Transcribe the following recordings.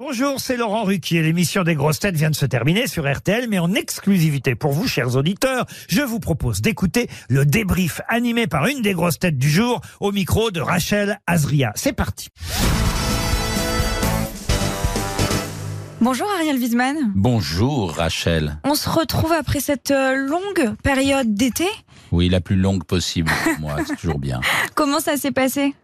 Bonjour, c'est Laurent Ruquier. L'émission des grosses têtes vient de se terminer sur RTL, mais en exclusivité pour vous, chers auditeurs, je vous propose d'écouter le débrief animé par une des grosses têtes du jour au micro de Rachel Azria. C'est parti. Bonjour Ariel Wiesman. Bonjour Rachel. On se retrouve après cette euh, longue période d'été. Oui, la plus longue possible pour moi, c'est toujours bien. Comment ça s'est passé?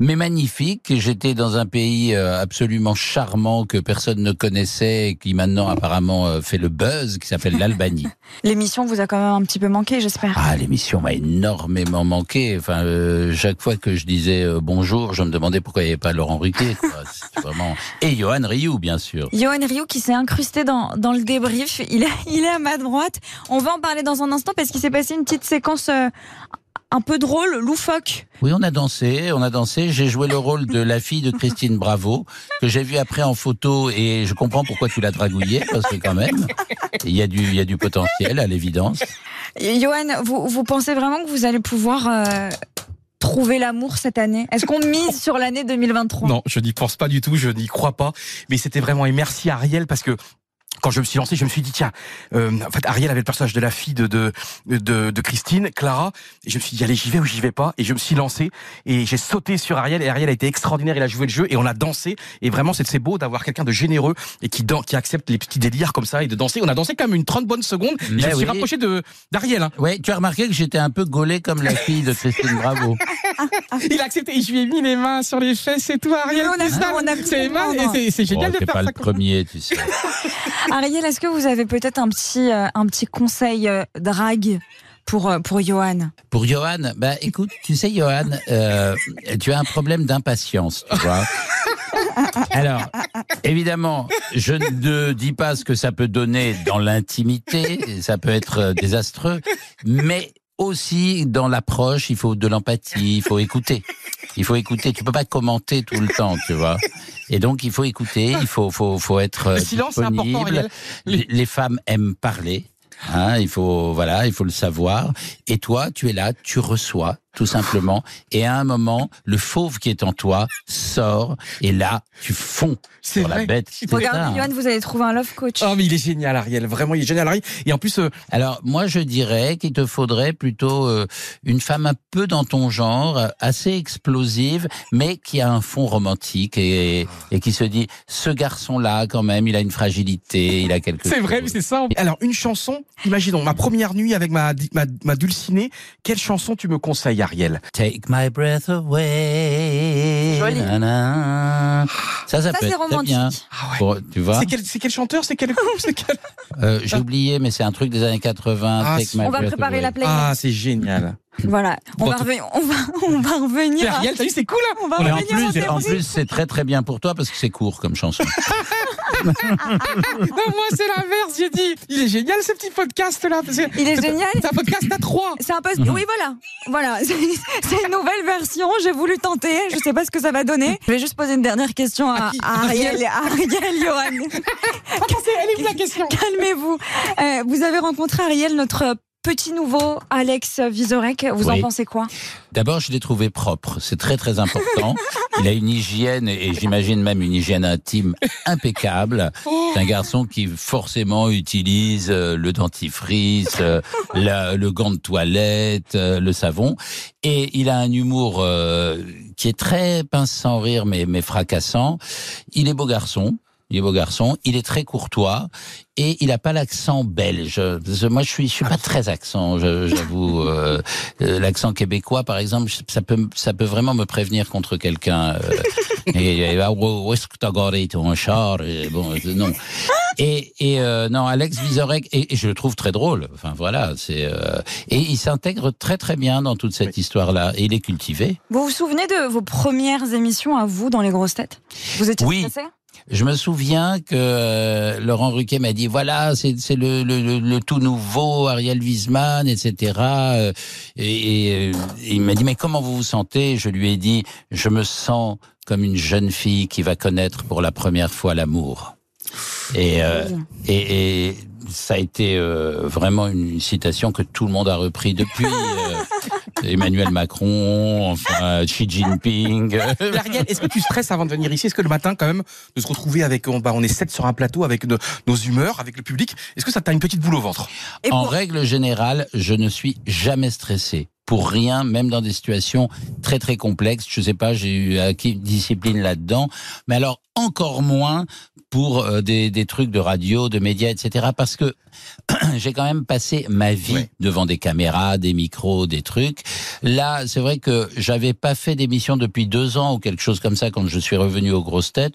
Mais magnifique, j'étais dans un pays euh, absolument charmant que personne ne connaissait et qui maintenant apparemment euh, fait le buzz, qui s'appelle l'Albanie. L'émission vous a quand même un petit peu manqué, j'espère. Ah, l'émission m'a énormément manqué. Enfin, euh, chaque fois que je disais euh, bonjour, je me demandais pourquoi il n'y avait pas Laurent. C'est vraiment... Et Johan Rioux, bien sûr. Johan Rioux qui s'est incrusté dans, dans le débrief, il est, il est à ma droite. On va en parler dans un instant parce qu'il s'est passé une petite séquence euh, un peu drôle, loufoque. Oui, on a dansé, on a dansé. J'ai joué le rôle de la fille de Christine Bravo, que j'ai vu après en photo, et je comprends pourquoi tu l'as dragouillée, parce que quand même, il y a du, il y a du potentiel, à l'évidence. Johan, vous, vous pensez vraiment que vous allez pouvoir euh, trouver l'amour cette année? Est-ce qu'on mise sur l'année 2023 Non, je n'y pense pas du tout, je n'y crois pas. Mais c'était vraiment et merci Ariel parce que quand je me suis lancé, je me suis dit tiens, euh, en fait Ariel avait le personnage de la fille de de de, de Christine, Clara, et je me suis dit allez j'y vais ou j'y vais pas, et je me suis lancé et j'ai sauté sur Ariel et Ariel a été extraordinaire, il a joué le jeu et on a dansé et vraiment c'est c'est beau d'avoir quelqu'un de généreux et qui dan- qui accepte les petits délires comme ça et de danser. On a dansé quand même une 30 bonnes secondes et je me suis rapproché de d'Ariel. Hein. Ouais, tu as remarqué que j'étais un peu gaulé comme la fille de Christine Bravo. Il a accepté et je lui ai mis les mains sur les fesses et tout. Ariel, Mais on a- c'est c'est c'est- c'est génial Oh, de faire pas ça. le premier, tu sais. Ariel, est-ce que vous avez peut-être un petit, euh, un petit conseil euh, drague pour, euh, pour Johan? Pour Johan, bah écoute, tu sais Johan, euh, tu as un problème d'impatience, tu vois. Alors, évidemment, je ne dis pas ce que ça peut donner dans l'intimité, ça peut être désastreux, mais aussi dans l'approche, il faut de l'empathie, il faut écouter. Il faut écouter, tu peux pas commenter tout le temps, tu vois. Et donc il faut écouter, il faut faut faut être euh, Le silence, c'est important. Les, les femmes aiment parler. Hein, il faut voilà, il faut le savoir. Et toi, tu es là, tu reçois tout simplement. Et à un moment, le fauve qui est en toi sort. Et là, tu fonds sur la bête. Regardez, hein. Johan, vous allez trouver un love coach. Oh mais il est génial Ariel, vraiment il est génial Ariel. Et en plus euh, Alors moi, je dirais qu'il te faudrait plutôt euh, une femme un peu dans ton genre, assez explosive, mais qui a un fond romantique et, et qui se dit ce garçon-là, quand même, il a une fragilité, il a quelque chose. C'est vrai, mais c'est ça. Alors, une chanson, imaginons, ma première nuit avec ma, ma, ma dulcinée, quelle chanson tu me conseilles, Ariel Take my breath away. Joli. Nanana. Ça, ça, Ça, peut c'est être romantique. bien. Ah ouais. Pour- tu vois C'est quel, c'est quel chanteur C'est quel groupe C'est quel Euh, J'ai oublié, mais c'est un truc des années 80. Ah, Take c'est- my On va breath préparer away. la playlist. Ah, c'est génial. Voilà, on va, on va, on va revenir. à- c'est cool, hein On va revenir en plus, c'est très très bien pour toi parce que c'est court comme chanson. Non, moi, c'est l'inverse, j'ai dit. Il est génial, ce petit podcast-là. parce que- Il est génial. C'est un podcast à trois. C'est un. Mhm. Oui, voilà. Voilà. C'est une nouvelle version. J'ai voulu tenter. Je sais pas ce que ça va donner. Je vais juste poser une dernière question à, À Ariel, à Ariel, Johan. Attendez, elle est où la question? Calmez-vous. Euh, vous avez rencontré Ariel, notre petit nouveau Alex Vizorek. Vous en pensez quoi? D'abord, je l'ai trouvé propre. C'est très très important. Il a une hygiène et j'imagine même une hygiène intime impeccable. C'est un garçon qui forcément utilise euh, le dentifrice, euh, la- le gant de toilette, euh, le savon. Et il a un humour euh, qui est très pince sans rire mais, mais fracassant. Il est beau garçon. Il est beau garçon, il est très courtois et il n'a pas l'accent belge. Moi, je suis, je suis pas très accent, je- j'avoue. Euh, euh, l'accent québécois, par exemple, ça peut, ça peut vraiment me prévenir contre quelqu'un. euh, et, et, ah, où est-ce que t'as garé ton char? Et Bon, euh, non. Et, et euh, non, Alex Vizorek, et, et je le trouve très drôle. Enfin voilà, c'est euh, et il s'intègre très très bien dans toute cette histoire-là. Et il est cultivé. Vous vous souvenez de vos premières émissions à vous dans les grosses têtes? Vous étiez Oui. stressé Je me souviens que euh, Laurent Ruquet m'a dit voilà c'est le, le, le tout nouveau Ariel Wiesman etc euh, et, et, euh, il m'a dit mais comment vous vous sentez? Je lui ai dit je me sens comme une jeune fille qui va connaître pour la première fois l'amour. Et, euh, et, et ça a été euh, vraiment une citation que tout le monde a repris depuis. Emmanuel Macron, enfin, Xi Jinping. Ariel, est-ce que tu stresses avant de venir ici? Est-ce que le matin, quand même, de se retrouver avec, on, bah, on est sept sur un plateau avec de- nos humeurs, avec le public, est-ce que ça t'a une petite boule au ventre? Et En pour- règle générale, je ne suis jamais stressé. Pour rien, même dans des situations très très complexes. Je sais pas, j'ai eu acquis une discipline là-dedans. Mais alors, encore moins pour euh, des, des trucs de radio, de médias, etc. Parce que j'ai quand même passé ma vie Ouais. devant des caméras, des micros, des trucs. Là, c'est vrai que j'avais pas fait d'émission depuis deux ans ou quelque chose comme ça quand je suis revenu aux grosses têtes.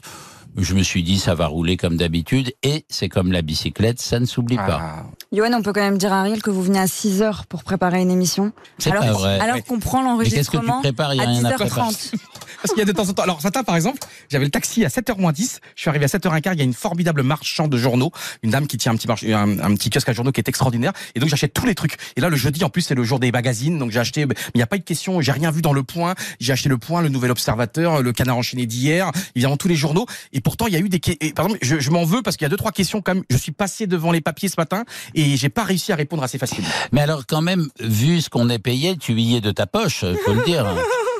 Je me suis dit, ça va rouler comme d'habitude. Et c'est comme la bicyclette, ça ne s'oublie pas. Ah. Johan, on peut quand même dire à Ariel que vous venez à 6 heures pour préparer une émission. C'est alors, pas vrai. Alors qu'on prend qu'est-ce que tu l'enregistrement prépares Il n'y à a rien à préparer. 10h30. Parce qu'il y a de temps en temps. Alors, ce matin, par exemple, j'avais le taxi à 7h moins 10. Je suis arrivé à 7h15. Il y a une formidable marchand de journaux. Une dame qui tient un petit, un, un petit kiosque à journaux qui est extraordinaire. Et donc, j'achète tous les trucs. Et là, le jeudi, en plus, c'est le jour des magazines. Donc, j'ai acheté, mais il n'y a pas eu de question. J'ai rien vu dans le point. J'ai acheté le point, le nouvel observateur, le canard enchaîné d'hier. Évidemment, tous les journaux. Et pourtant, il y a eu des, que- et, par exemple, je, je m'en veux parce qu'il y a deux, trois questions quand même. Je suis passé devant les papiers ce matin et j'ai pas réussi à répondre assez facilement. Mais alors, quand même, vu ce qu'on est payé, tu y es de ta poche, faut le dire.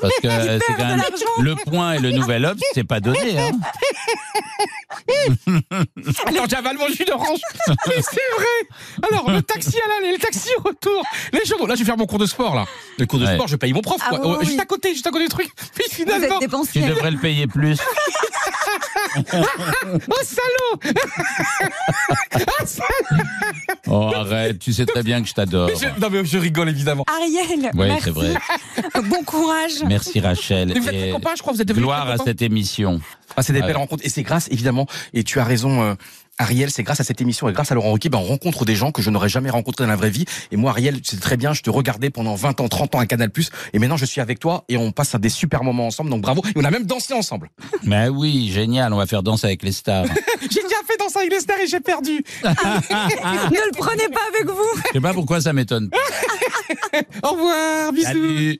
Parce que c'est quand même le point et le nouvel obs, c'est pas donné. Hein. Alors j'avale mon jus d'orange. Mais c'est vrai. Alors le taxi à l'aller, le taxi au retour, les journaux. Là je vais faire mon cours de sport là. Le cours de Ouais. sport, je paye mon prof. Ah quoi. oui, oui. Juste à côté, juste à côté du truc. Puis finalement, Tu devrais le payer plus. oh salaud. Ah, salaud. Oh, arrête, tu sais très bien que je t'adore. Je- Non mais je rigole évidemment. Ariel, Oui, merci. c'est vrai. Bon courage. Merci Rachel. Mais vous êtes Et très copains, je crois. Vous êtes devenus gloire très à copains. cette émission. Ah, c'est des Ah belles rencontres et c'est grâce évidemment. Et tu as raison. euh, Ariel, c'est grâce à cette émission et grâce à Laurent Ruquier, ben, on rencontre des gens que je n'aurais jamais rencontrés dans la vraie vie. Et moi, Ariel, c'est très bien, je te regardais pendant 20 ans, 30 ans à Canal+, et maintenant je suis avec toi et on passe à des super moments ensemble, donc bravo. Et on a même dansé ensemble. Mais oui, génial, on va faire danser avec les stars. J'ai déjà fait danser avec les stars et j'ai perdu. Ne le prenez pas avec vous. Je sais pas pourquoi ça m'étonne. Au revoir, bisous. Salut.